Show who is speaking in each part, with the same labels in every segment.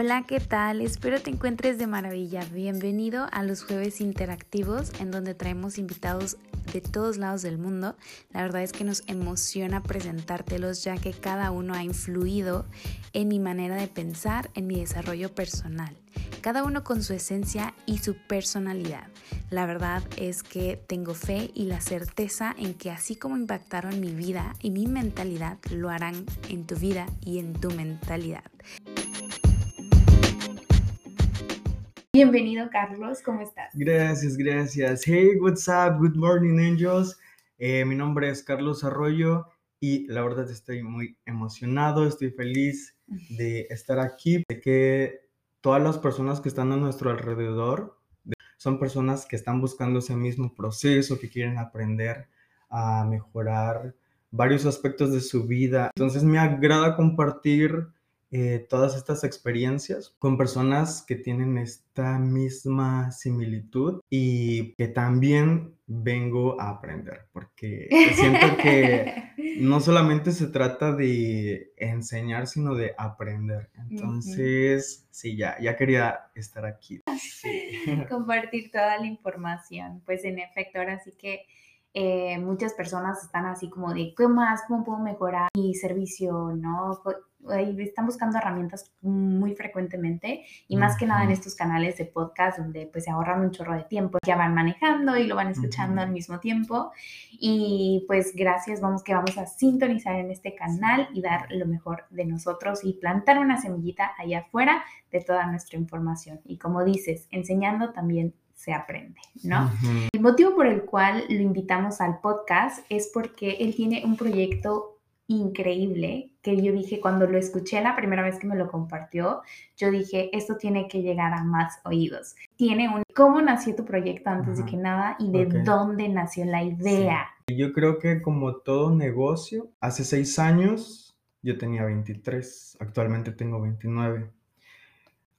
Speaker 1: Hola, ¿qué tal? Espero te encuentres de maravilla. Bienvenido a los jueves interactivos en donde traemos invitados de todos lados del mundo. La verdad es que nos emociona presentártelos ya que cada uno ha influido en mi manera de pensar, en mi desarrollo personal. Cada uno con su esencia y su personalidad. La verdad es que tengo fe y la certeza en que así como impactaron mi vida y mi mentalidad, lo harán en tu vida y en tu mentalidad. Bienvenido, Carlos, ¿cómo estás?
Speaker 2: Gracias, gracias. Hey, what's up? Good morning, angels. Eh, mi nombre es Carlos Arroyo y la verdad estoy muy emocionado, estoy feliz de estar aquí, de que todas las personas que están a nuestro alrededor son personas que están buscando ese mismo proceso, que quieren aprender a mejorar varios aspectos de su vida. Entonces me agrada compartir eh, todas estas experiencias con personas que tienen esta misma similitud y que también vengo a aprender, porque siento que no solamente se trata de enseñar, sino de aprender. Entonces, sí, ya, ya quería estar aquí.
Speaker 1: Compartir toda la información. Pues en efecto, ahora sí que eh, muchas personas están así como de, ¿qué más? ¿Cómo puedo mejorar mi servicio? ¿No? Están buscando herramientas muy frecuentemente y más que nada en estos canales de podcast donde pues se ahorran un chorro de tiempo, ya van manejando y lo van escuchando al mismo tiempo. Y pues gracias, vamos que vamos a sintonizar en este canal y dar lo mejor de nosotros y plantar una semillita allá afuera de toda nuestra información. Y como dices, enseñando también se aprende, ¿no? El motivo por el cual lo invitamos al podcast es porque él tiene un proyecto increíble que yo dije cuando lo escuché la primera vez que me lo compartió, yo dije, esto tiene que llegar a más oídos. Tiene un, ¿cómo nació tu proyecto antes de que nada y de dónde nació la idea?
Speaker 2: Yo creo que como todo negocio, hace seis años yo tenía 23, actualmente tengo 29.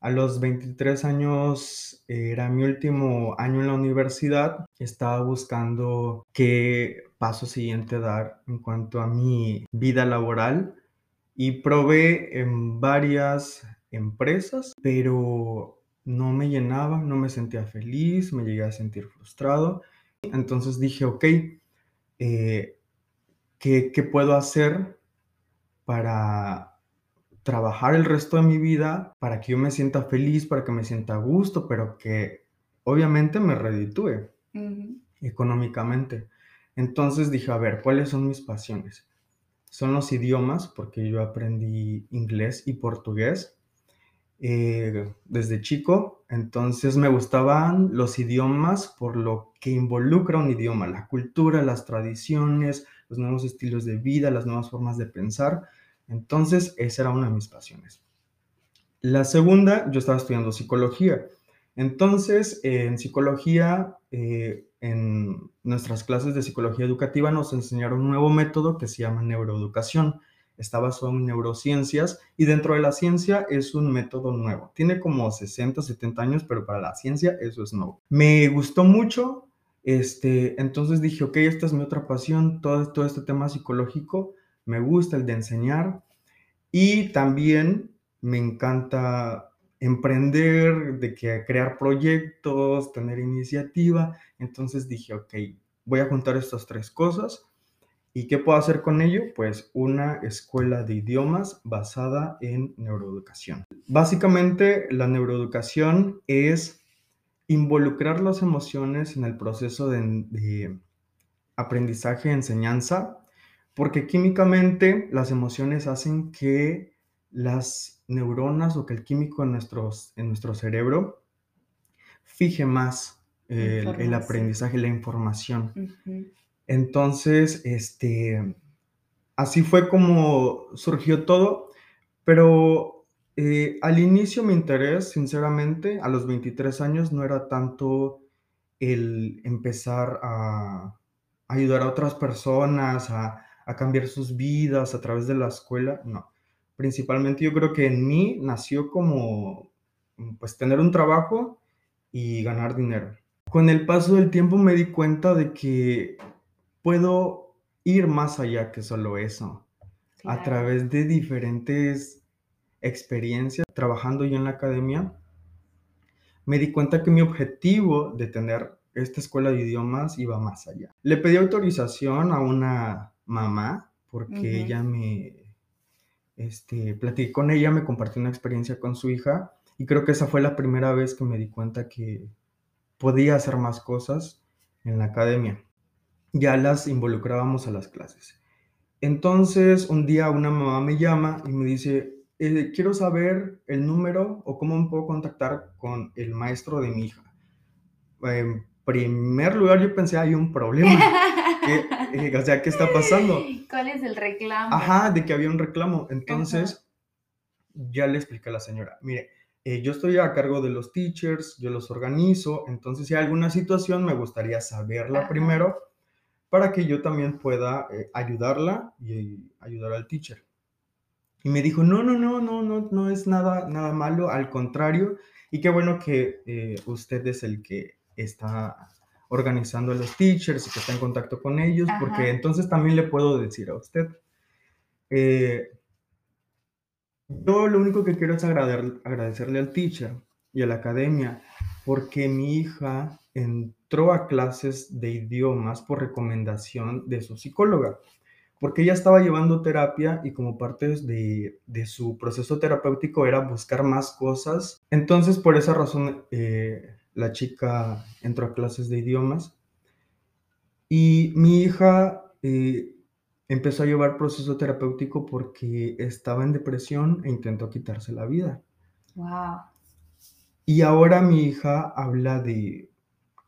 Speaker 2: A los 23 años era mi último año en la universidad. Estaba buscando qué paso siguiente dar en cuanto a mi vida laboral y probé en varias empresas, pero no me llenaba, no me sentía feliz, me llegué a sentir frustrado. Entonces dije, ok, eh, ¿qué, ¿qué puedo hacer para trabajar el resto de mi vida para que yo me sienta feliz, para que me sienta a gusto, pero que obviamente me reditúe económicamente. Entonces dije, a ver, ¿cuáles son mis pasiones? Son los idiomas, porque yo aprendí inglés y portugués eh, desde chico, entonces me gustaban los idiomas por lo que involucra un idioma, la cultura, las tradiciones, los nuevos estilos de vida, las nuevas formas de pensar. Entonces, esa era una de mis pasiones. La segunda, yo estaba estudiando psicología. Entonces, en psicología, eh, en nuestras clases de psicología educativa nos enseñaron un nuevo método que se llama neuroeducación. Está basado en neurociencias y dentro de la ciencia es un método nuevo. Tiene como 60, 70 años, pero para la ciencia eso es nuevo. Me gustó mucho, este, entonces dije, ok, esta es mi otra pasión, todo, todo este tema psicológico me gusta el de enseñar y también me encanta emprender, de que crear proyectos, tener iniciativa. Entonces dije, ok, voy a juntar estas tres cosas. ¿Y qué puedo hacer con ello? Pues una escuela de idiomas basada en neuroeducación. Básicamente, la neuroeducación es involucrar las emociones en el proceso de, de aprendizaje, enseñanza, porque químicamente las emociones hacen que las neuronas o que el químico en, nuestros, en nuestro cerebro fije más el, aprendizaje, la información. Entonces, este, así fue como surgió todo, pero eh, al inicio mi interés, sinceramente, a los 23 años no era tanto el empezar a ayudar a otras personas, a, a cambiar sus vidas a través de la escuela, no. Principalmente yo creo que en mí nació como, pues, tener un trabajo y ganar dinero. Con el paso del tiempo me di cuenta de que puedo ir más allá que solo eso, a través de diferentes experiencia trabajando yo en la academia, me di cuenta que mi objetivo de tener esta escuela de idiomas iba más allá. Le pedí autorización a una mamá porque ella me, este, platiqué con ella, me compartió una experiencia con su hija y creo que esa fue la primera vez que me di cuenta que podía hacer más cosas en la academia. Ya las involucrábamos a las clases. Entonces, un día una mamá me llama y me dice, eh, quiero saber el número o cómo me puedo contactar con el maestro de mi hija. En primer lugar, yo pensé, hay un problema. Eh, o sea, ¿qué está pasando?
Speaker 1: ¿Cuál es el reclamo?
Speaker 2: Ajá, de que había un reclamo. Entonces, ya le expliqué a la señora, mire, eh, yo estoy a cargo de los teachers, yo los organizo, entonces si hay alguna situación me gustaría saberla primero para que yo también pueda eh, ayudarla y ayudar al teacher. Y me dijo, no, no, no, no, no, no es nada, nada malo, al contrario, y qué bueno que eh, usted es el que está organizando a los teachers y que está en contacto con ellos, porque entonces también le puedo decir a usted, eh, yo lo único que quiero es agradecerle al teacher y a la academia, porque mi hija entró a clases de idiomas por recomendación de su psicóloga, porque ella estaba llevando terapia y como parte de, su proceso terapéutico era buscar más cosas. Entonces, por esa razón, eh, la chica entró a clases de idiomas y mi hija eh, empezó a llevar proceso terapéutico porque estaba en depresión e intentó quitarse la vida.
Speaker 1: Wow.
Speaker 2: Y ahora mi hija habla de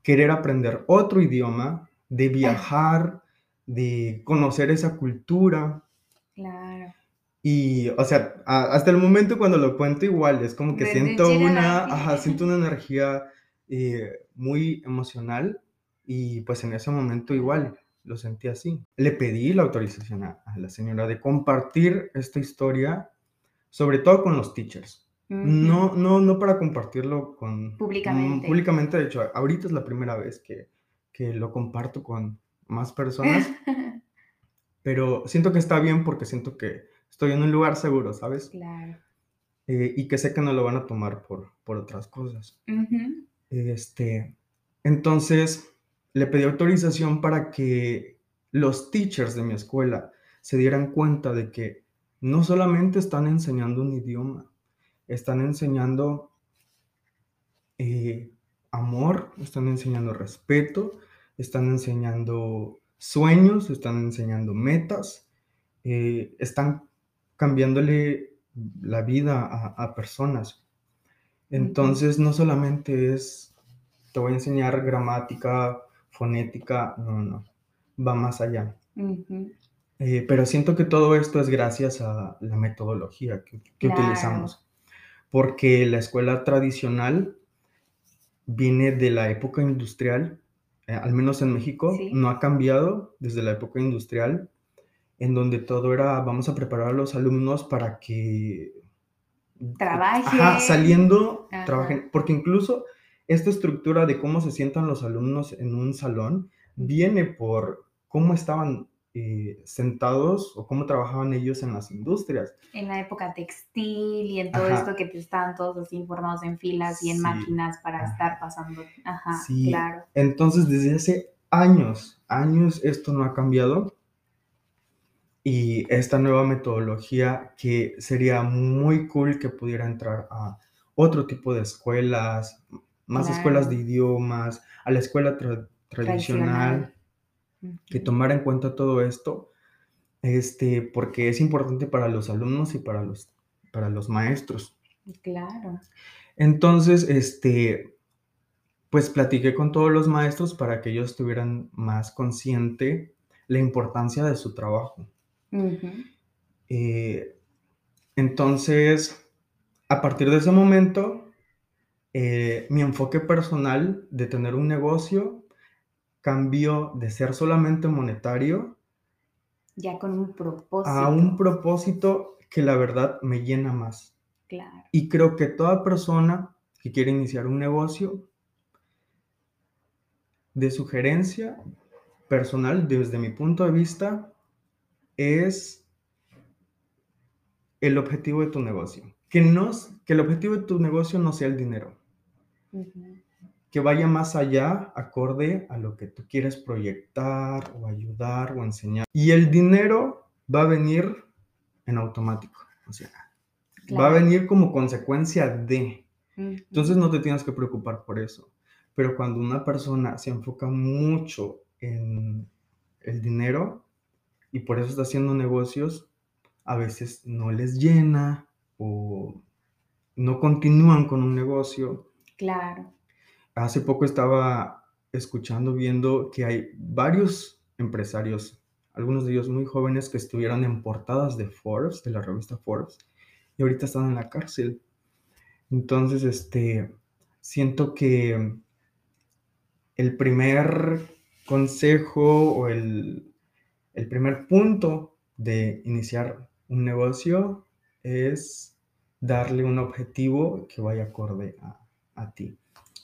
Speaker 2: querer aprender otro idioma, de viajar, de conocer esa cultura.
Speaker 1: Claro.
Speaker 2: Y, o sea, hasta el momento cuando lo cuento igual, es como que siento una, ajá, siento una energía eh, muy emocional y pues en ese momento igual lo sentí así. Le pedí la autorización a, la señora de compartir esta historia, sobre todo con los teachers. No, no, no para compartirlo con...
Speaker 1: Públicamente.
Speaker 2: públicamente, de hecho, ahorita es la primera vez que, que lo comparto con más personas, pero siento que está bien porque siento que estoy en un lugar seguro, ¿sabes?
Speaker 1: Claro.
Speaker 2: Eh, y que sé que no lo van a tomar por, por otras cosas. Este, entonces, le pedí autorización para que los teachers de mi escuela se dieran cuenta de que no solamente están enseñando un idioma, están enseñando eh, amor, están enseñando respeto, están enseñando sueños, están enseñando metas, eh, están cambiándole la vida a personas. Entonces, no solamente es, te voy a enseñar gramática, fonética, no, no, va más allá. Eh, pero siento que todo esto es gracias a la metodología que, utilizamos, porque la escuela tradicional viene de la época industrial, eh, al menos en México, no ha cambiado desde la época industrial, en donde todo era, vamos a preparar a los alumnos para que
Speaker 1: trabajen.
Speaker 2: saliendo, trabajen, porque incluso esta estructura de cómo se sientan los alumnos en un salón viene por cómo estaban eh, sentados o cómo trabajaban ellos en las industrias.
Speaker 1: En la época textil y en todo esto que estaban todos así informados en filas y en máquinas para estar pasando. Ajá, sí. claro.
Speaker 2: Entonces, desde hace años, años esto no ha cambiado. Y esta nueva metodología que sería muy cool que pudiera entrar a otro tipo de escuelas, más escuelas de idiomas, a la escuela tradicional, que tomara en cuenta todo esto, este, porque es importante para los alumnos y para los, para los maestros.
Speaker 1: Claro.
Speaker 2: Entonces, este, pues platiqué con todos los maestros para que ellos estuvieran más consciente la importancia de su trabajo. Eh, entonces, a partir de ese momento, eh, mi enfoque personal de tener un negocio cambió de ser solamente monetario
Speaker 1: ya con un propósito.
Speaker 2: A un propósito que la verdad me llena más.
Speaker 1: Claro.
Speaker 2: Y creo que toda persona que quiere iniciar un negocio, de sugerencia personal, desde mi punto de vista, es el objetivo de tu negocio. que, no, que el objetivo de tu negocio no sea el dinero. Que vaya más allá, acorde a lo que tú quieres proyectar o ayudar o enseñar. Y el dinero va a venir en automático. O sea, va a venir como consecuencia de. Entonces no te tienes que preocupar por eso. Pero cuando una persona se enfoca mucho en el dinero y por eso está haciendo negocios, a veces no les llena o no continúan con un negocio.
Speaker 1: Claro.
Speaker 2: Hace poco estaba escuchando, viendo que hay varios empresarios, algunos de ellos muy jóvenes, que estuvieron en portadas de Forbes, de la revista Forbes, y ahorita están en la cárcel. Entonces, este, siento que el primer consejo o el, el primer punto de iniciar un negocio es darle un objetivo que vaya acorde a, ti.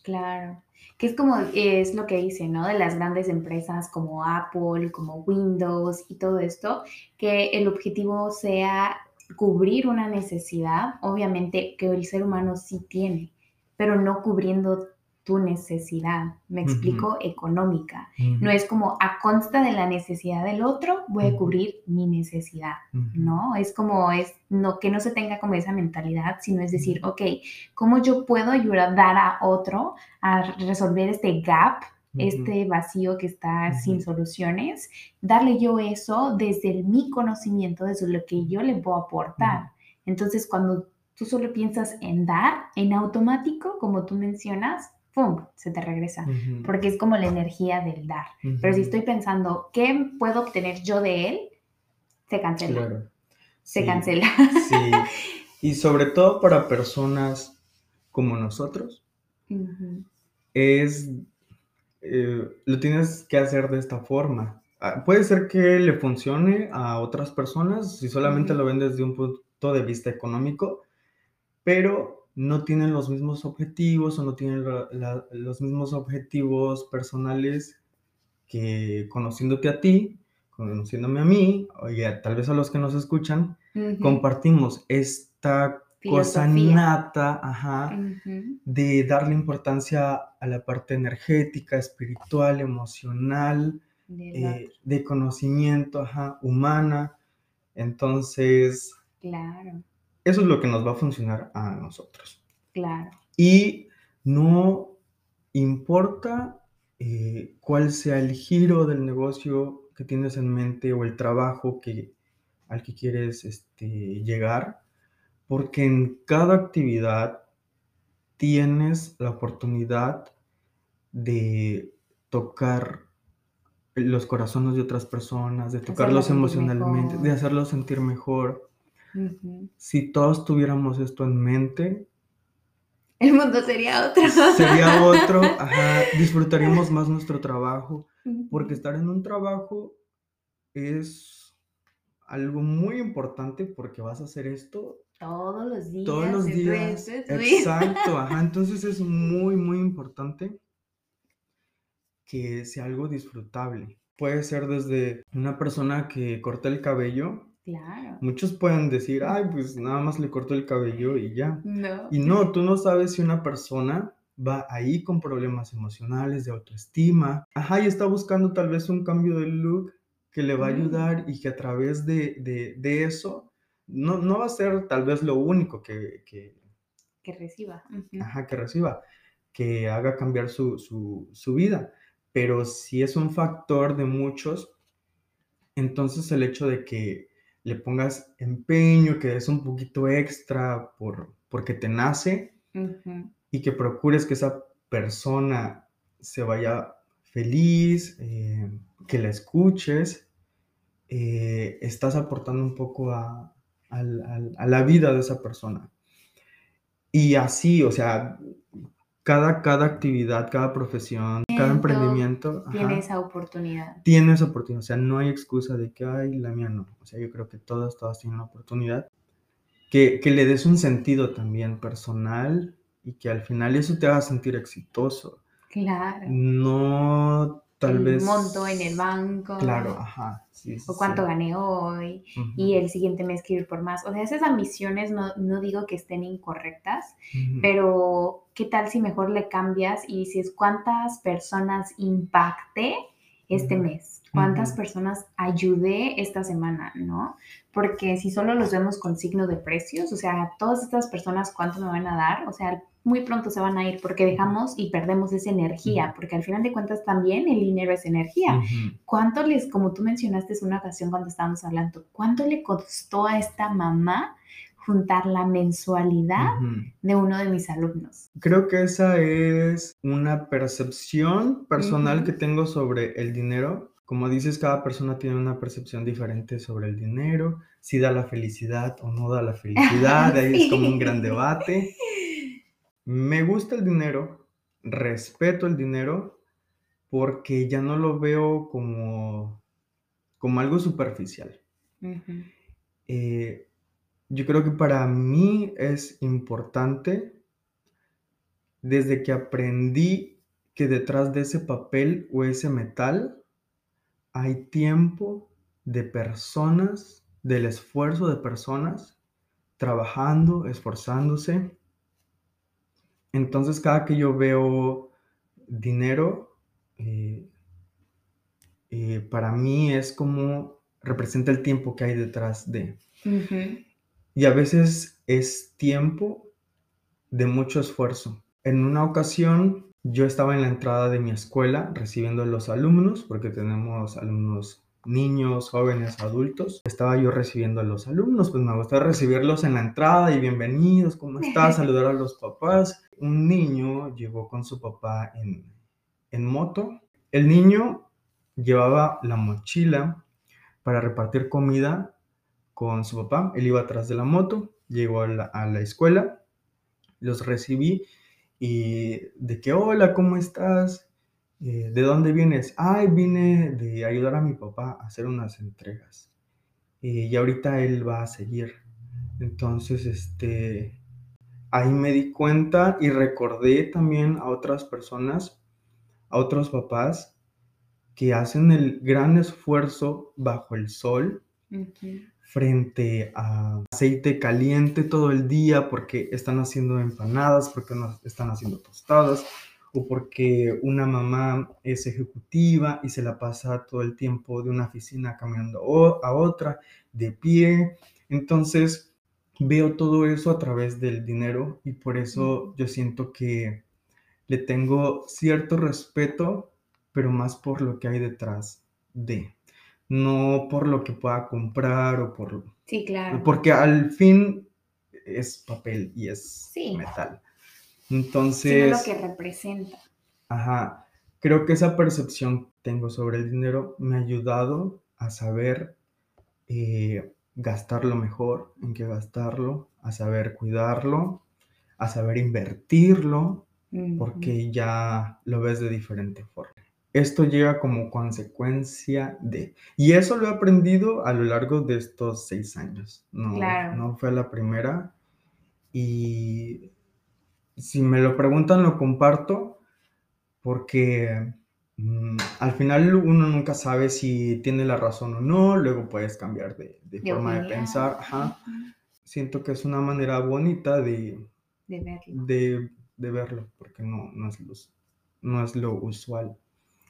Speaker 1: Claro, que es como es lo que dice, ¿no? De las grandes empresas como Apple, como Windows y todo esto, que el objetivo sea cubrir una necesidad, obviamente que el ser humano sí tiene, pero no cubriendo tu necesidad, me explico, económica. No es como a consta de la necesidad del otro, voy a cubrir mi necesidad, ¿no? Es como, es, no, que no se tenga como esa mentalidad, sino es decir, ok, ¿cómo yo puedo ayudar a otro a resolver este gap? este vacío que está sin soluciones, darle yo eso desde mi conocimiento, desde lo que yo le puedo aportar. Entonces, cuando tú solo piensas en dar, en automático, como tú mencionas, ¡pum!, se te regresa, porque es como la energía del dar. Pero si estoy pensando, ¿qué puedo obtener yo de él? Se cancela. Se cancela.
Speaker 2: Sí. Y sobre todo para personas como nosotros, es, eh, lo tienes que hacer de esta forma. Ah, puede ser que le funcione a otras personas si solamente lo ven desde un punto de vista económico, pero no tienen los mismos objetivos o no tienen los mismos objetivos personales que conociéndote a ti, conociéndome a mí, oye, tal vez a los que nos escuchan, compartimos esta cosa nata, ajá, de darle importancia a la parte energética, espiritual, emocional, de, eh, conocimiento, ajá, humana. Entonces,
Speaker 1: claro.
Speaker 2: Eso es lo que nos va a funcionar a nosotros.
Speaker 1: Claro.
Speaker 2: Y no importa eh, cuál sea el giro del negocio que tienes en mente o el trabajo que, al que quieres este, llegar, porque en cada actividad tienes la oportunidad de tocar los corazones de otras personas, de tocarlos emocionalmente, de hacerlos sentir mejor, si todos tuviéramos esto en mente,
Speaker 1: el mundo sería otro.
Speaker 2: Sería otro, ajá, disfrutaríamos más nuestro trabajo, porque estar en un trabajo es algo muy importante porque vas a hacer esto
Speaker 1: todos los días.
Speaker 2: Todos los días. Exacto, ajá, entonces es muy, muy importante que sea algo disfrutable. Puede ser desde una persona que corta el cabello
Speaker 1: Claro.
Speaker 2: Muchos pueden decir, ay, pues nada más le corto el cabello y ya.
Speaker 1: No.
Speaker 2: Y no, tú no sabes si una persona va ahí con problemas emocionales, de autoestima. Ajá, y está buscando tal vez un cambio de look que le va a mm. ayudar y que a través de, eso no, no, va a ser tal vez lo único que...
Speaker 1: Que, reciba.
Speaker 2: Ajá, que reciba, que haga cambiar su, su, su vida. Pero si es un factor de muchos, entonces el hecho de que le pongas empeño, que des un poquito extra por, porque te nace y que procures que esa persona se vaya feliz, eh, que la escuches, eh, estás aportando un poco a, a, la vida de esa persona. Y así, o sea, cada, cada actividad, cada profesión, cada emprendimiento.
Speaker 1: Tiene esa oportunidad.
Speaker 2: Tiene esa oportunidad. O sea, no hay excusa de que, ay, la mía no. O sea, yo creo que todas, todas tienen la oportunidad. Que, que le des un sentido también personal y que al final eso te haga sentir exitoso.
Speaker 1: Claro.
Speaker 2: No tal
Speaker 1: el
Speaker 2: vez...
Speaker 1: monto en el banco.
Speaker 2: Claro, ajá. sí, sí,
Speaker 1: O cuánto
Speaker 2: sí.
Speaker 1: gané hoy
Speaker 2: Ujú,
Speaker 1: y el siguiente mes quiero ir por más. O sea, esas ambiciones no, no digo que estén incorrectas, pero ¿qué tal si mejor le cambias y dices cuántas personas impacté este
Speaker 2: Ujú,
Speaker 1: mes? ¿Cuántas personas ayudé esta semana? ¿No? Porque si solo los vemos con signo de precios, o sea, todas estas personas cuánto me van a dar, o sea, muy pronto se van a ir porque dejamos y perdemos esa energía, porque al final de cuentas también el dinero es energía. ¿Cuánto les, como tú mencionaste en una ocasión cuando estábamos hablando, cuánto le costó a esta mamá juntar la mensualidad de uno de mis alumnos?
Speaker 2: Creo que esa es una percepción personal que tengo sobre el dinero. Como dices, cada persona tiene una percepción diferente sobre el dinero, si da la felicidad o no da la felicidad, ahí es como un gran
Speaker 1: Sí.
Speaker 2: debate. Me gusta el dinero, respeto el dinero, porque ya no lo veo como, como algo superficial. Eh, yo creo que para mí es importante desde que aprendí que detrás de ese papel o ese metal hay tiempo de personas, del esfuerzo de personas trabajando, esforzándose. Entonces, cada que yo veo dinero, eh, eh, para mí es como representa el tiempo que hay detrás de.
Speaker 1: Ujú.
Speaker 2: Y a veces es tiempo de mucho esfuerzo. En una ocasión, yo estaba en la entrada de mi escuela recibiendo a los alumnos, porque tenemos alumnos niños, jóvenes, adultos. Estaba yo recibiendo a los alumnos, pues me gusta recibirlos en la entrada y bienvenidos, ¿cómo estás? Saludar a los papás. Un niño llegó con su papá en, en moto. El niño llevaba la mochila para repartir comida con su papá. Él iba atrás de la moto, llegó a la, a la escuela, los recibí y de que, hola, ¿cómo estás? Eh, ¿De dónde vienes? Ay, vine de ayudar a mi papá a hacer unas entregas. Eh, y ahorita él va a seguir. Entonces, este, ahí me di cuenta y recordé también a otras personas, a otros papás que hacen el gran esfuerzo bajo el sol frente a aceite caliente todo el día porque están haciendo empanadas, porque no están haciendo tostadas o porque una mamá es ejecutiva y se la pasa todo el tiempo de una oficina caminando a otra de pie. Entonces veo todo eso a través del dinero y por eso yo siento que le tengo cierto respeto, pero más por lo que hay detrás de, no por lo que pueda comprar o por
Speaker 1: Sí, claro.
Speaker 2: porque al fin es papel y es
Speaker 1: Sí.
Speaker 2: metal.
Speaker 1: Sino lo
Speaker 2: Entonces,
Speaker 1: que representa.
Speaker 2: ajá, creo que esa percepción que tengo sobre el dinero me ha ayudado a saber eh, gastarlo mejor, en qué gastarlo, a saber cuidarlo, a saber invertirlo, porque ya lo ves de diferente forma. Esto llega como consecuencia de... Y eso lo he aprendido a lo largo de estos seis años. No,
Speaker 1: Claro.
Speaker 2: no fue la primera. Y si me lo preguntan, lo comparto porque mm, al final uno nunca sabe si tiene la razón o no, luego puedes cambiar de, de forma de pensar. Ajá. Siento que es una manera bonita de,
Speaker 1: De verlo.
Speaker 2: de, de verlo, porque no, no, es lo, no es lo usual.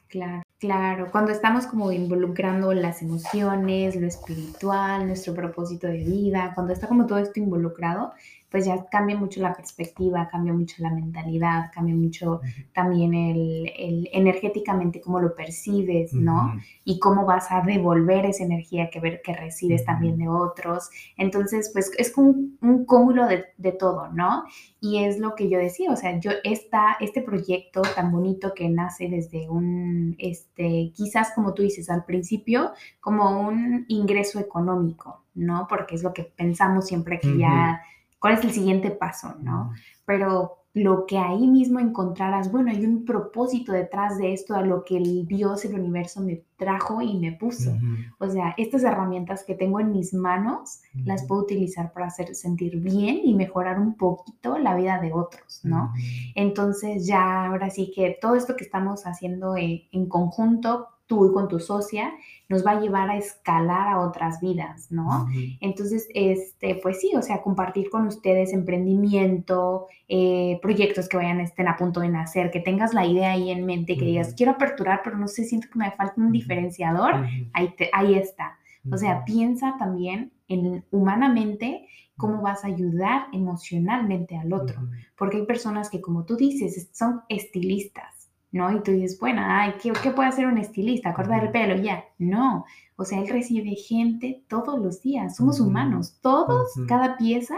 Speaker 1: Claro, claro. Cuando estamos como involucrando las emociones, lo espiritual, nuestro propósito de vida, cuando está como todo esto involucrado, pues ya cambia mucho la perspectiva, cambia mucho la mentalidad, cambia mucho también el, el energéticamente cómo lo percibes, ¿no? Y cómo vas a devolver esa energía que, ver, que recibes también de otros. Entonces, pues es un, un cúmulo de, de, todo, ¿no? Y es lo que yo decía, o sea, yo esta, este proyecto tan bonito que nace desde un, este, quizás como tú dices al principio, como un ingreso económico, ¿no? Porque es lo que pensamos siempre que ya, ¿cuál es el siguiente paso, ¿no? Pero lo que ahí mismo encontraras, bueno, hay un propósito detrás de esto, a lo que el Dios, el universo me trajo y me puso. O sea, estas herramientas que tengo en mis manos las puedo utilizar para hacer sentir bien y mejorar un poquito la vida de otros, ¿no? Entonces ya ahora sí que todo esto que estamos haciendo en, en conjunto tú y con tu socia, nos va a llevar a escalar a otras vidas, ¿no? Entonces, este, pues sí, o sea, compartir con ustedes emprendimiento, eh, proyectos que vayan, estén a punto de nacer, que tengas la idea ahí en mente, que digas, quiero aperturar, pero no sé, siento que me falta un diferenciador, ahí, ahí está. O sea, piensa también en humanamente cómo vas a ayudar emocionalmente al otro, porque hay personas que, como tú dices, son estilistas ¿no? Y tú dices, bueno, ay, ¿qué, puede hacer un estilista? Cortar el pelo, ya. No, o sea, él recibe gente todos los días, somos humanos, todos, cada pieza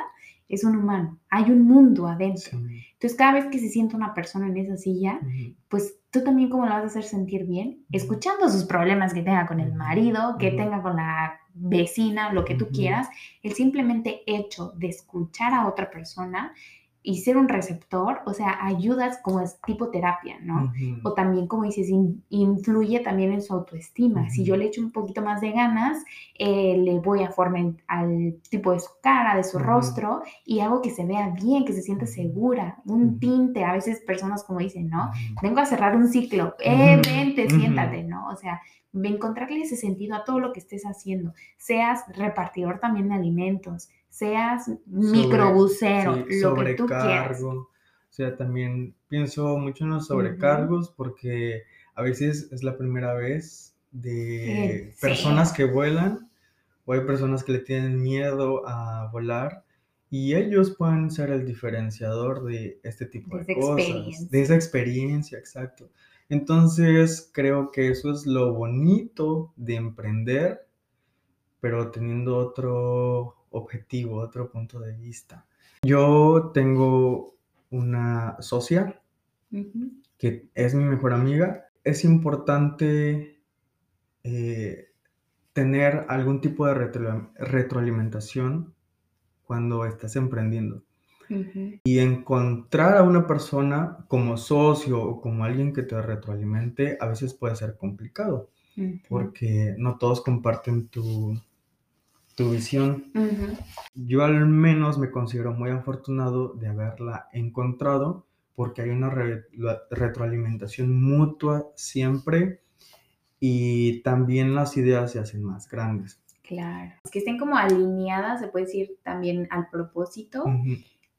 Speaker 1: es un humano, hay un mundo adentro. Entonces, cada vez que se sienta una persona en esa silla, pues tú también cómo la vas a hacer sentir bien, escuchando sus problemas que tenga con el marido, que tenga con la vecina, lo que tú quieras, el simplemente hecho de escuchar a otra persona y ser un receptor, o sea, ayudas como es tipo terapia, ¿no? O también, como dices, influye también en su autoestima. Si yo le echo un poquito más de ganas, eh, le voy a formar al tipo de su cara, de su rostro, y hago que se vea bien, que se sienta segura, un tinte. A veces personas como dicen, ¿no? Vengo a cerrar un ciclo, eh, vente, siéntate, ¿no? O sea, encontrarle ese sentido a todo lo que estés haciendo. Seas repartidor también de alimentos, seas microbusero, lo que tú quieras. O
Speaker 2: sea, también pienso mucho en los sobrecargos porque a veces es la primera vez de personas que vuelan o hay personas que le tienen miedo a volar y ellos pueden ser el diferenciador de este tipo de, cosas, de esa experiencia, exacto. Entonces creo que eso es lo bonito de emprender, pero teniendo otro objetivo, otro punto de vista. Yo tengo una socia que es mi mejor amiga. Es importante eh, tener algún tipo de retroalimentación cuando estás emprendiendo. Y encontrar a una persona como socio o como alguien que te retroalimente a veces puede ser complicado, porque no todos comparten tu, tu visión. Yo al menos me considero muy afortunado de haberla encontrado porque hay una retroalimentación mutua siempre y también las ideas se hacen más grandes.
Speaker 1: Claro, es que estén como alineadas, se puede decir también al propósito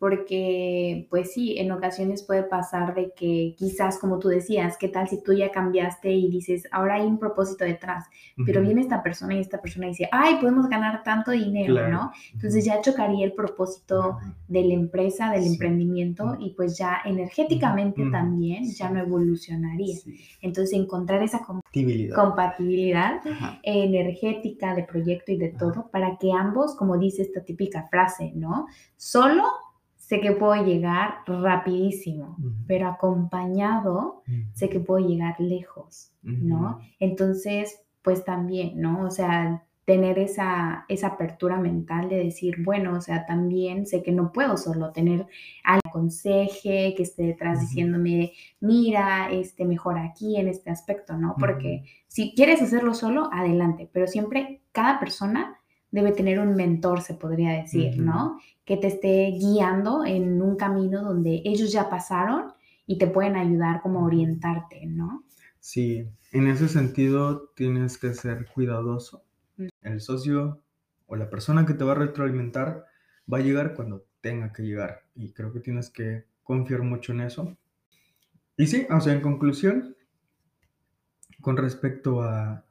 Speaker 1: porque pues sí, en ocasiones puede pasar de que quizás como tú decías, ¿qué tal si tú ya cambiaste y dices, ahora hay un propósito detrás? Pero viene esta persona y esta persona dice, ay, podemos ganar tanto dinero, ¿no? Entonces ya chocaría el propósito de la empresa, del emprendimiento y pues ya energéticamente también ya no evolucionaría. Entonces encontrar esa compatibilidad, compatibilidad energética de proyecto y de todo para que ambos, como dice esta típica frase, ¿no? Solo sé que puedo llegar rapidísimo, pero acompañado sé que puedo llegar lejos, ¿no? Entonces, pues también, ¿no? O sea, tener esa, esa apertura mental de decir, bueno, o sea, también sé que no puedo solo tener al conseje que esté detrás diciéndome, mira, este, mejor aquí en este aspecto, ¿no? Porque si quieres hacerlo solo, adelante, pero siempre cada persona debe tener un mentor, se podría decir, ¿no? Que te esté guiando en un camino donde ellos ya pasaron y te pueden ayudar como a orientarte, ¿no?
Speaker 2: Sí, en ese sentido tienes que ser cuidadoso. Mm. El socio o la persona que te va a retroalimentar va a llegar cuando tenga que llegar y creo que tienes que confiar mucho en eso. Y sí, o sea, en conclusión, con respecto a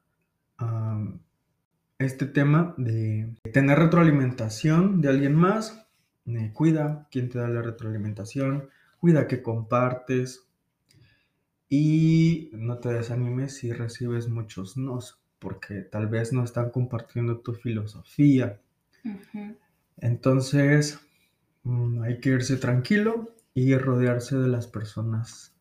Speaker 2: este tema de tener retroalimentación de alguien más. Eh, cuida quién te da la retroalimentación, cuida que compartes y no te desanimes si recibes muchos nos, porque tal vez no están compartiendo tu filosofía. Entonces, mm, hay que irse tranquilo y rodearse de las personas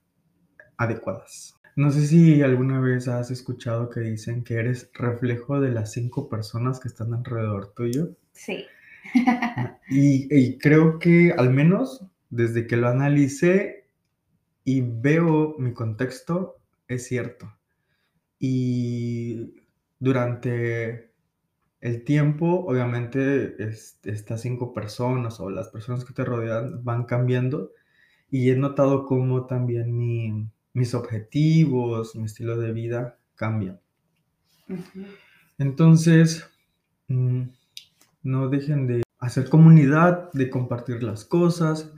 Speaker 2: adecuadas. No sé si alguna vez has escuchado que dicen que eres reflejo de las cinco personas que están alrededor tuyo.
Speaker 1: Sí.
Speaker 2: y, creo que al menos desde que lo analicé y veo mi contexto, es cierto. Y durante el tiempo, obviamente, estas cinco personas o las personas que te rodean van cambiando y he notado cómo también mis objetivos, mi estilo de vida cambian. Entonces, mm, no dejen de hacer comunidad, de compartir las cosas,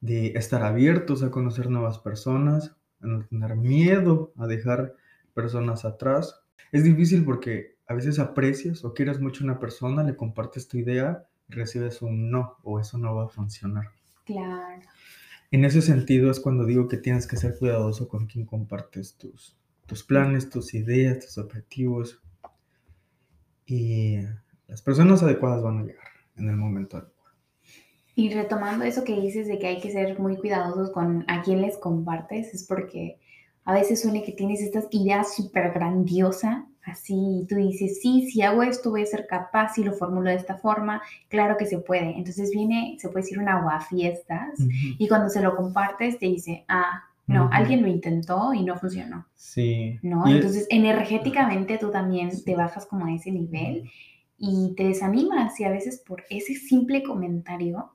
Speaker 2: de estar abiertos a conocer nuevas personas, a no tener miedo a dejar personas atrás. Es difícil porque a veces aprecias o quieres mucho a una persona, le compartes tu idea y recibes un no o eso no va a funcionar.
Speaker 1: Claro.
Speaker 2: En ese sentido es cuando digo que tienes que ser cuidadoso con quien compartes tus, tus planes, tus ideas, tus objetivos. Y las personas adecuadas van a llegar en el momento adecuado.
Speaker 1: Y retomando eso que dices de que hay que ser muy cuidadosos con a quién les compartes, es porque a veces suele que tienes estas ideas súper grandiosas, así, y tú dices, sí, si hago esto voy a ser capaz, si lo formulo de esta forma, claro que se puede. Entonces viene, se puede decir una aguafiestas, y cuando se lo compartes te dice, ah, no, alguien lo intentó y no funcionó.
Speaker 2: Sí.
Speaker 1: ¿No? Entonces, energéticamente tú también te bajas como a ese nivel y te desanimas y a veces por ese simple comentario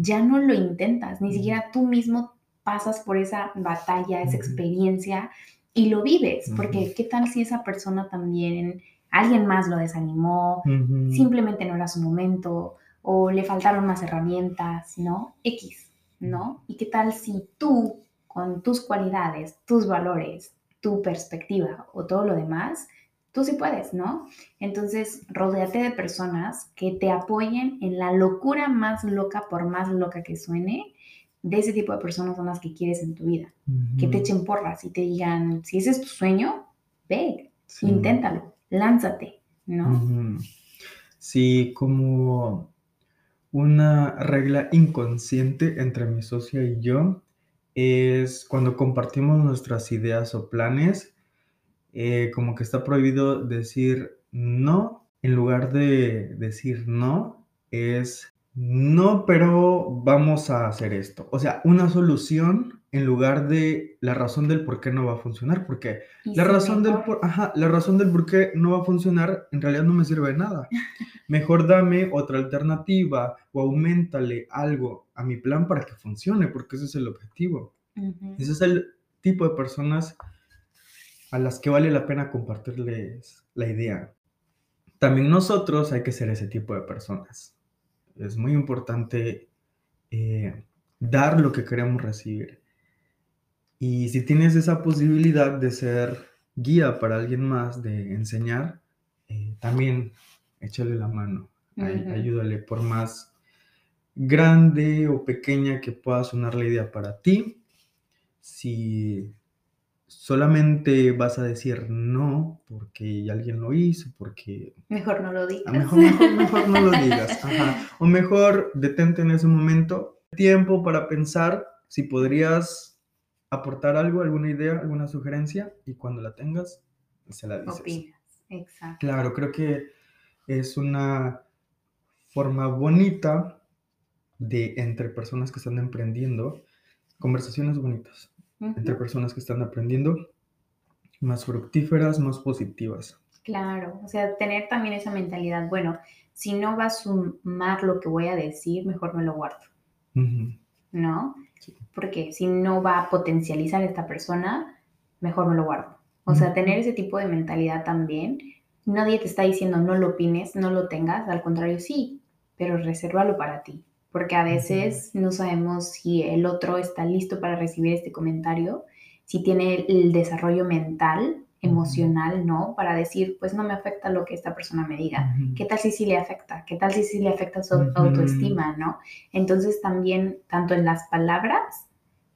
Speaker 1: ya no lo intentas, ni siquiera tú mismo pasas por esa batalla, esa experiencia y lo vives, porque qué tal si esa persona también, alguien más lo desanimó, simplemente no era su momento o le faltaron más herramientas, ¿no? X, ¿no? ¿Y qué tal si tú, con tus cualidades, tus valores, tu perspectiva o todo lo demás, tú sí puedes, ¿no? Entonces, rodéate de personas que te apoyen en la locura más loca, por más loca que suene. De ese tipo de personas son las que quieres en tu vida. Que te echen porras y te digan, si ese es tu sueño, ve, inténtalo, lánzate, ¿no?
Speaker 2: Sí, como una regla inconsciente entre mi socia y yo es cuando compartimos nuestras ideas o planes, eh, como que está prohibido decir no, en lugar de decir no, es no, pero vamos a hacer esto. O sea, una solución en lugar de la razón del por qué no va a funcionar, porque la razón, del por, la razón del por qué no va a funcionar en realidad no me sirve de nada. Mejor dame otra alternativa o aumentale algo a mi plan para que funcione, porque ese es el objetivo. Ese es el tipo de personas a las que vale la pena compartirles la idea. También nosotros hay que ser ese tipo de personas. Es muy importante eh, dar lo que queremos recibir. Y si tienes esa posibilidad de ser guía para alguien más, de enseñar, eh, también échale la mano, ayúdale por más grande o pequeña que pueda sonar la idea para ti. Si solamente vas a decir no porque alguien lo hizo, porque...
Speaker 1: Mejor no lo digas.
Speaker 2: Mejor, mejor, no lo digas. O mejor detente en ese momento tiempo para pensar si podrías aportar algo, alguna idea, alguna sugerencia y cuando la tengas, se la dices.
Speaker 1: Opinas, exacto.
Speaker 2: Claro, creo que es una forma bonita de entre personas que están emprendiendo conversaciones bonitas entre personas que están aprendiendo, más fructíferas, más positivas.
Speaker 1: Claro, o sea, tener también esa mentalidad, bueno, si no va a sumar lo que voy a decir, mejor me lo guardo. ¿No? Porque si no va a potencializar a esta persona, mejor me lo guardo. O sea, tener ese tipo de mentalidad también. Nadie te está diciendo no lo opines, no lo tengas, al contrario, sí, pero resérvalo para ti porque a veces no sabemos si el otro está listo para recibir este comentario, si tiene el desarrollo mental, emocional, ¿no? Para decir, pues no me afecta lo que esta persona me diga. ¿Qué tal si sí le afecta? ¿Qué tal si sí le afecta su autoestima, ¿no? Entonces también, tanto en las palabras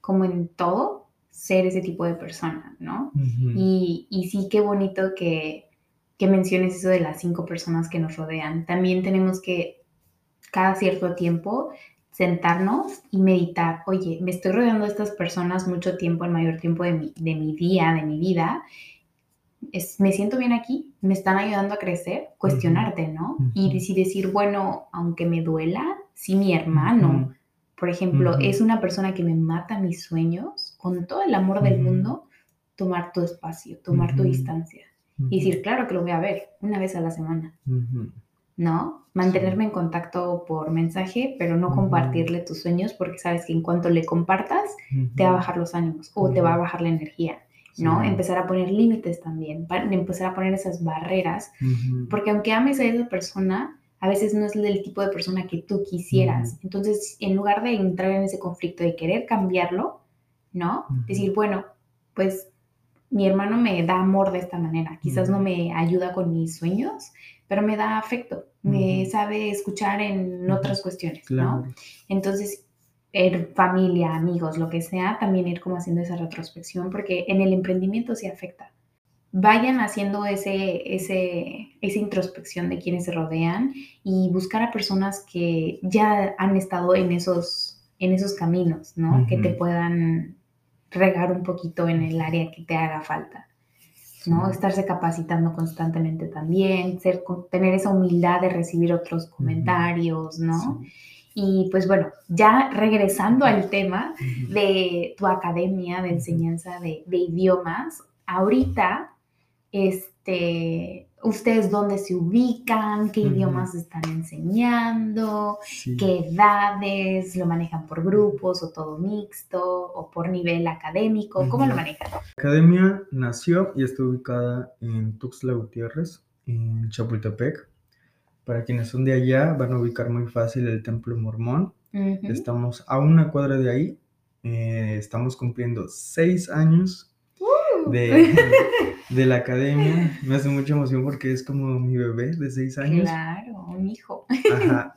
Speaker 1: como en todo, ser ese tipo de persona, ¿no? y, y, sí, qué bonito que, que menciones eso de las cinco personas que nos rodean. También tenemos que cada cierto tiempo sentarnos y meditar, oye, me estoy rodeando de estas personas mucho tiempo, el mayor tiempo de mi, de mi día, de mi vida, es, me siento bien aquí, me están ayudando a crecer, cuestionarte, ¿no? Y decir, bueno, aunque me duela, si mi hermano por ejemplo, es una persona que me mata mis sueños, con todo el amor del mundo, tomar tu espacio, tomar tu distancia. Y decir, claro que lo voy a ver una vez a la semana. ¿No? Mantenerme en contacto por mensaje, pero no compartirle tus sueños porque sabes que en cuanto le compartas, te va a bajar los ánimos o te va a bajar la energía, ¿no?
Speaker 2: Sí.
Speaker 1: Empezar a poner límites también, empezar a poner esas barreras, porque aunque ames a esa persona, a veces no es el tipo de persona que tú quisieras. Entonces, en lugar de entrar en ese conflicto de querer cambiarlo, ¿no? Decir, bueno, pues mi hermano me da amor de esta manera, quizás no me ayuda con mis sueños, pero me da afecto, me sabe escuchar en otras cuestiones, ¿no?
Speaker 2: Claro.
Speaker 1: Entonces, er, familia, amigos, lo que sea, también ir como haciendo esa retrospección, porque en el emprendimiento sí afecta. Vayan haciendo ese, ese, esa introspección de quienes se rodean y buscar a personas que ya han estado en esos, en esos caminos, ¿no? Que te puedan regar un poquito en el área que te haga falta. ¿no? Estarse capacitando constantemente también, ser, tener esa humildad de recibir otros comentarios, ¿no?
Speaker 2: Sí.
Speaker 1: Y pues bueno, ya regresando al tema de tu academia de enseñanza de, de idiomas, ahorita, este, ¿ustedes dónde se ubican? ¿Qué
Speaker 2: Ujú.
Speaker 1: idiomas están enseñando?
Speaker 2: Sí.
Speaker 1: ¿Qué edades? ¿Lo manejan por grupos o todo mixto? ¿O por nivel académico? ¿Cómo lo
Speaker 2: Ujú.
Speaker 1: manejan?
Speaker 2: La academia nació y está ubicada en Tuxtla Gutiérrez, en Chapultepec. Para quienes son de allá, van a ubicar muy fácil el Templo Mormón.
Speaker 1: Ujú.
Speaker 2: Estamos a una cuadra de ahí. Eh, estamos cumpliendo seis años
Speaker 1: ¡Uh!
Speaker 2: De, de la academia. Me hace mucha emoción porque es como mi bebé de seis años.
Speaker 1: Claro, un hijo.
Speaker 2: Ajá.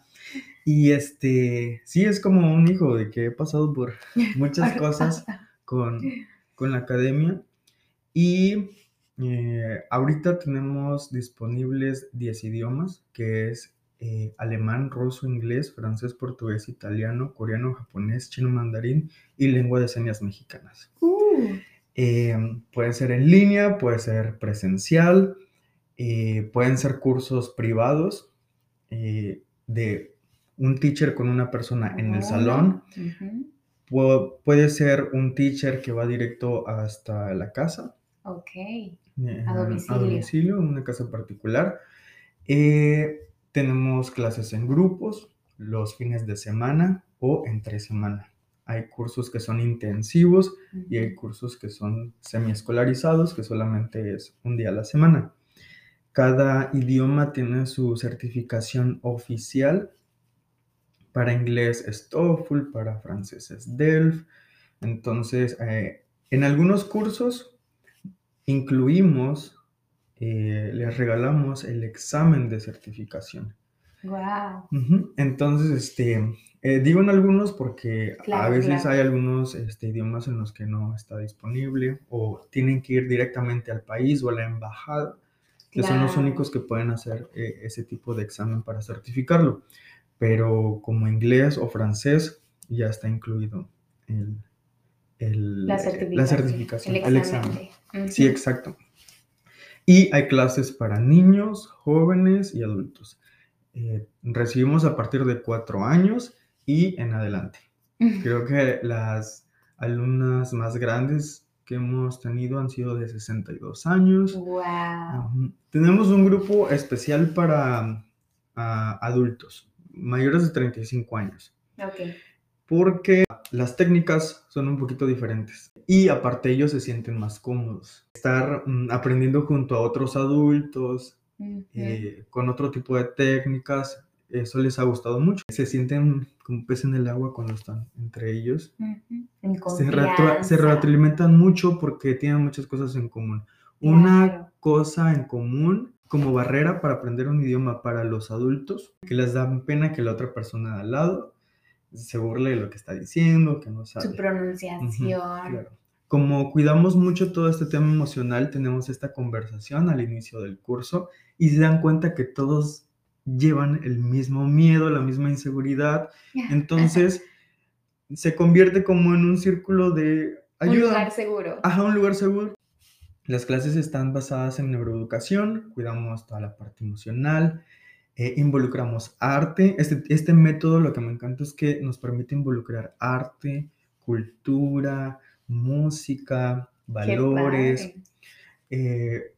Speaker 2: Y este, sí, es como un hijo de que he pasado por muchas cosas con, con la academia. Y eh, ahorita tenemos disponibles 10 idiomas, que es eh, alemán, ruso, inglés, francés, portugués, italiano, coreano, japonés, chino, mandarín y lengua de señas mexicanas.
Speaker 1: Uh,
Speaker 2: Eh, puede ser en línea, puede ser presencial, eh, pueden ser cursos privados eh, de un teacher con una persona en el
Speaker 1: oh,
Speaker 2: salón. Pu- puede ser un teacher que va directo hasta la casa,
Speaker 1: Ok.
Speaker 2: eh,
Speaker 1: A domicilio.
Speaker 2: domicilio, en una casa particular. Tenemos clases en grupos los fines de semana o entre semana. Hay cursos que son intensivos y hay cursos que son semiescolarizados, que solamente es un día a la semana. Cada idioma tiene su certificación oficial. Para inglés es TOEFL, para francés es DELF. Entonces, eh, en algunos cursos incluimos, eh, les regalamos el examen de certificación.
Speaker 1: Guau.
Speaker 2: Ujú, Entonces, este, eh, digo en algunos porque a
Speaker 1: Claro,
Speaker 2: veces
Speaker 1: claro.
Speaker 2: hay algunos este, idiomas en los que no está disponible o tienen que ir directamente al país o a la embajada, que son los
Speaker 1: Claro.
Speaker 2: únicos que pueden hacer eh, ese tipo de examen para certificarlo. Pero como inglés o francés ya está incluido el, el,
Speaker 1: La
Speaker 2: eh,
Speaker 1: certificación.
Speaker 2: la certificación,
Speaker 1: el
Speaker 2: el
Speaker 1: examen.
Speaker 2: examen.
Speaker 1: de-
Speaker 2: Sí, exacto. Y hay clases para niños, jóvenes y adultos. Eh, recibimos a partir de cuatro años y en adelante. Creo que las alumnas más grandes que hemos tenido han sido de 62 años.
Speaker 1: Wow.
Speaker 2: Tenemos un grupo especial para ah, adultos, mayores de 35 años,
Speaker 1: Ok.
Speaker 2: porque las técnicas son un poquito diferentes y aparte ellos se sienten más cómodos. Estar mm, aprendiendo junto a otros adultos,
Speaker 1: Ujú.
Speaker 2: eh, con otro tipo de técnicas, eso les ha gustado mucho. Se sienten como pez en el agua cuando están entre ellos.
Speaker 1: Ujú. En
Speaker 2: Se, retroa- se retroalimentan mucho porque tienen muchas cosas en común. Una
Speaker 1: Claro.
Speaker 2: cosa en común como barrera para aprender un idioma para los adultos, que les da pena que la otra persona de al lado se burle de lo que está diciendo, que no
Speaker 1: Su
Speaker 2: sabe. Ujú,
Speaker 1: pronunciación.
Speaker 2: claro. Como cuidamos mucho todo este tema emocional, tenemos esta conversación al inicio del curso y se dan cuenta que todos llevan el mismo miedo, la misma inseguridad. Entonces se convierte como en un círculo de
Speaker 1: Un
Speaker 2: ayuda.
Speaker 1: lugar seguro.
Speaker 2: Ajá, un lugar seguro. Las clases están basadas en neuroeducación, cuidamos toda la parte emocional, eh, involucramos arte. Este, este método lo que me encanta es que nos permite involucrar arte, cultura, música, valores. Eh,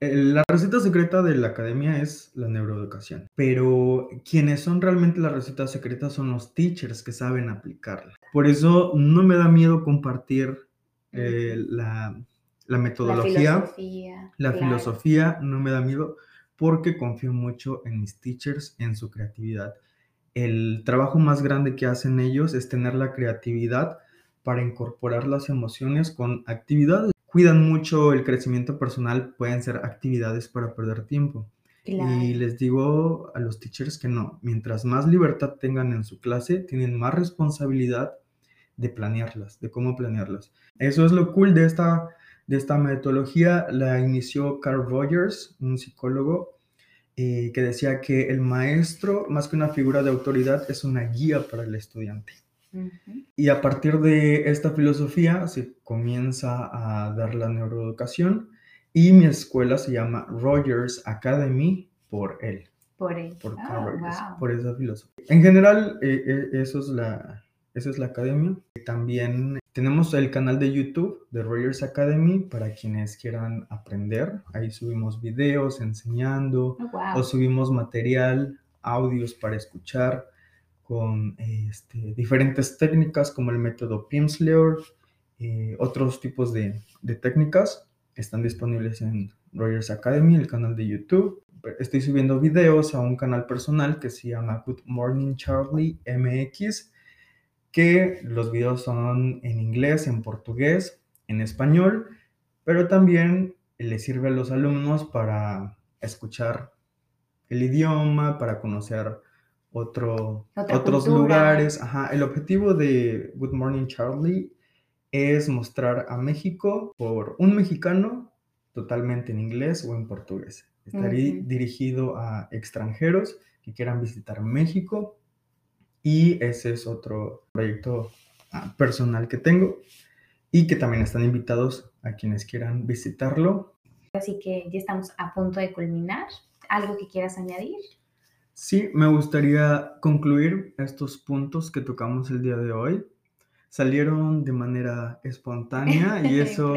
Speaker 2: la receta secreta de la academia es la neuroeducación, pero quienes son realmente la receta secreta son los teachers que saben aplicarla. Por eso no me da miedo compartir eh, la, metodología, la filosofía, no me da miedo porque confío mucho en mis teachers, en su creatividad. El trabajo más grande que hacen ellos es tener la creatividad para incorporar las emociones con actividades. Cuidan mucho el crecimiento personal, pueden ser actividades para perder tiempo. Y les digo a los teachers que no, mientras más libertad tengan en su clase, tienen más responsabilidad de planearlas, de cómo planearlas. Eso es lo cool de esta, de esta metodología. La inició Carl Rogers, un psicólogo, eh, que decía que el maestro, más que una figura de autoridad, es una guía para el estudiante. Y a partir de esta filosofía se comienza a dar la neuroeducación y mi escuela se llama Rogers Academy por él.
Speaker 1: Por él.
Speaker 2: Por ah, por esa filosofía. En general, eh, eh, eso es la, esa es la academia. También tenemos el canal de YouTube de Rogers Academy para quienes quieran aprender. Ahí subimos videos enseñando oh, o subimos material, audios para escuchar con este, diferentes técnicas como el método Pimsleur, eh, otros tipos de, técnicas están disponibles en Rogers Academy, el canal de YouTube. Estoy subiendo videos a un canal personal que se llama Good Morning Charlie MX, que los videos son en inglés, en portugués, en español, pero también le sirve a los alumnos para escuchar el idioma, para conocer otro, otros lugares. Ajá. El objetivo de Good Morning Charlie es mostrar a México por un mexicano totalmente en inglés o en portugués. Estaría dirigido a extranjeros que quieran visitar México y ese es otro proyecto ah, personal que tengo y que también están invitados a quienes quieran visitarlo.
Speaker 1: Así que ya estamos a punto de culminar. ¿Algo que quieras añadir?
Speaker 2: Sí, me gustaría concluir estos puntos que tocamos el día de hoy. Salieron de manera espontánea y eso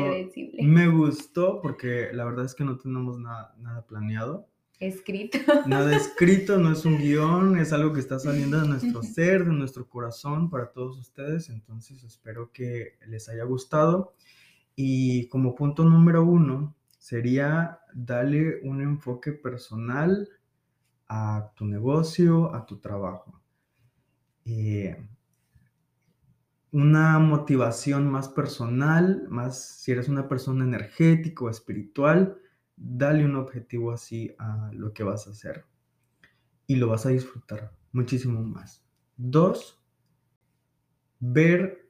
Speaker 2: me gustó porque la verdad es que no tenemos nada, nada planeado.
Speaker 1: Escrito.
Speaker 2: Nada escrito, no es un guion, es algo que está saliendo de nuestro ser, de nuestro corazón para todos ustedes. Entonces espero que les haya gustado. Y como punto número uno sería darle un enfoque personal a tu negocio, a tu trabajo. Eh, una motivación más personal, más si eres una persona energética o espiritual, dale un objetivo así a lo que vas a hacer y lo vas a disfrutar muchísimo más. Dos, ver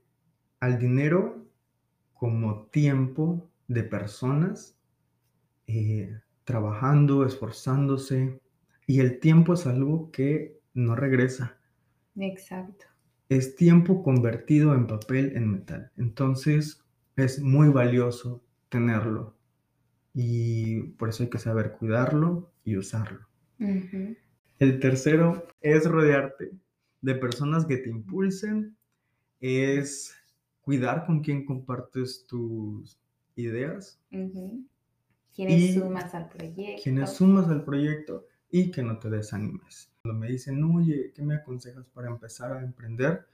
Speaker 2: al dinero como tiempo de personas eh, trabajando, esforzándose, y el tiempo es algo que no regresa.
Speaker 1: Exacto.
Speaker 2: Es tiempo convertido en papel, en metal. Entonces es muy valioso tenerlo. Y por eso hay que saber cuidarlo y usarlo. El tercero es rodearte de personas que te impulsen, es cuidar con quien compartes tus ideas.
Speaker 1: Quienes sumas al proyecto.
Speaker 2: Quienes sumas al proyecto y que no te desanimes. Cuando me dicen, oye, ¿qué me aconsejas para empezar a emprender?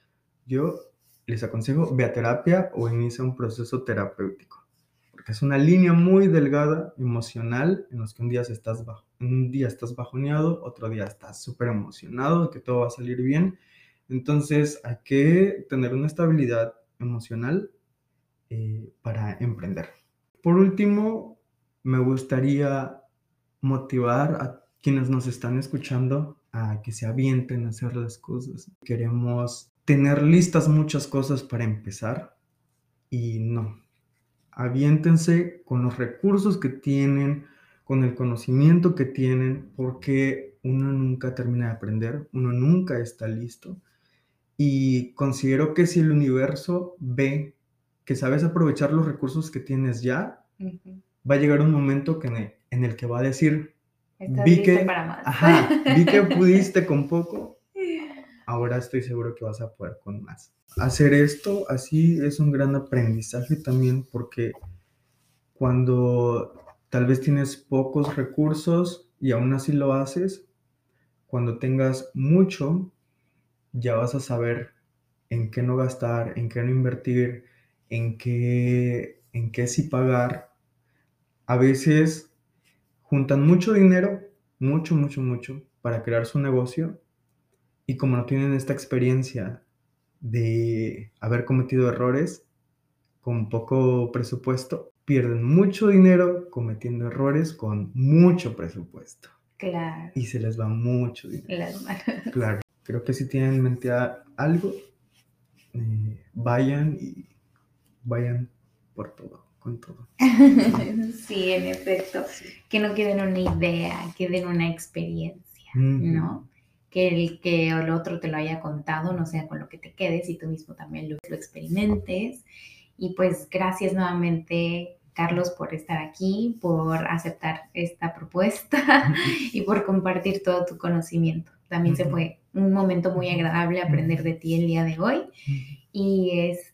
Speaker 2: Yo les aconsejo, ve a terapia o inicia un proceso terapéutico. Porque es una línea muy delgada, emocional, en los que un día, estás bajo, un día estás bajoneado, otro día estás súper emocionado de que todo va a salir bien. Entonces hay que tener una estabilidad emocional eh, para emprender. Por último, me gustaría motivar a quienes nos están escuchando a que se avienten a hacer las cosas. Queremos tener listas muchas cosas para empezar y no. Aviéntense con los recursos que tienen, con el conocimiento que tienen, porque uno nunca termina de aprender, uno nunca está listo. Y considero que si el universo ve que sabes aprovechar los recursos que tienes ya, va a llegar un momento que en, el, que va a decir, vi que, para más. Ajá, vi que pudiste con poco. Ahora estoy seguro que vas a poder con más. Hacer esto así es un gran aprendizaje también porque cuando tal vez tienes pocos recursos y aún así lo haces, cuando tengas mucho, ya vas a saber en qué no gastar, en qué no invertir, en qué, en qué sí pagar. A veces juntan mucho dinero, mucho, mucho, mucho, para crear su negocio y como no tienen esta experiencia de haber cometido errores con poco presupuesto, pierden mucho dinero cometiendo errores con mucho presupuesto. Claro. Y se les va mucho dinero. Claro. Creo que si tienen en mente algo, eh, vayan y vayan por todo, con todo.
Speaker 1: sí, en efecto. Que no queden una idea, que den una experiencia, ¿no? Que el que el otro te lo haya contado no sea con lo que te quedes y tú mismo también lo, lo experimentes. Y pues gracias nuevamente Carlos, por estar aquí, por aceptar esta propuesta y por compartir todo tu conocimiento. También se fue un momento muy agradable aprender de ti el día de hoy. Y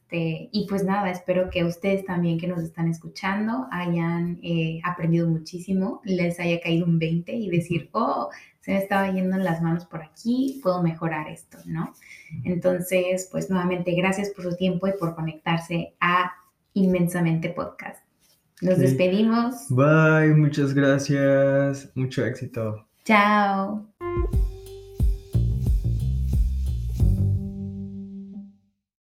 Speaker 1: este, y pues nada, espero que ustedes también que nos están escuchando hayan eh, aprendido muchísimo, les haya caído un 20 y decir, oh, se me estaba yendo en las manos por aquí, puedo mejorar esto, ¿no? Entonces, pues nuevamente, gracias por su tiempo y por conectarse a Inmensamente Podcast. Nos despedimos.
Speaker 2: Bye, muchas gracias. Mucho éxito.
Speaker 1: Chao.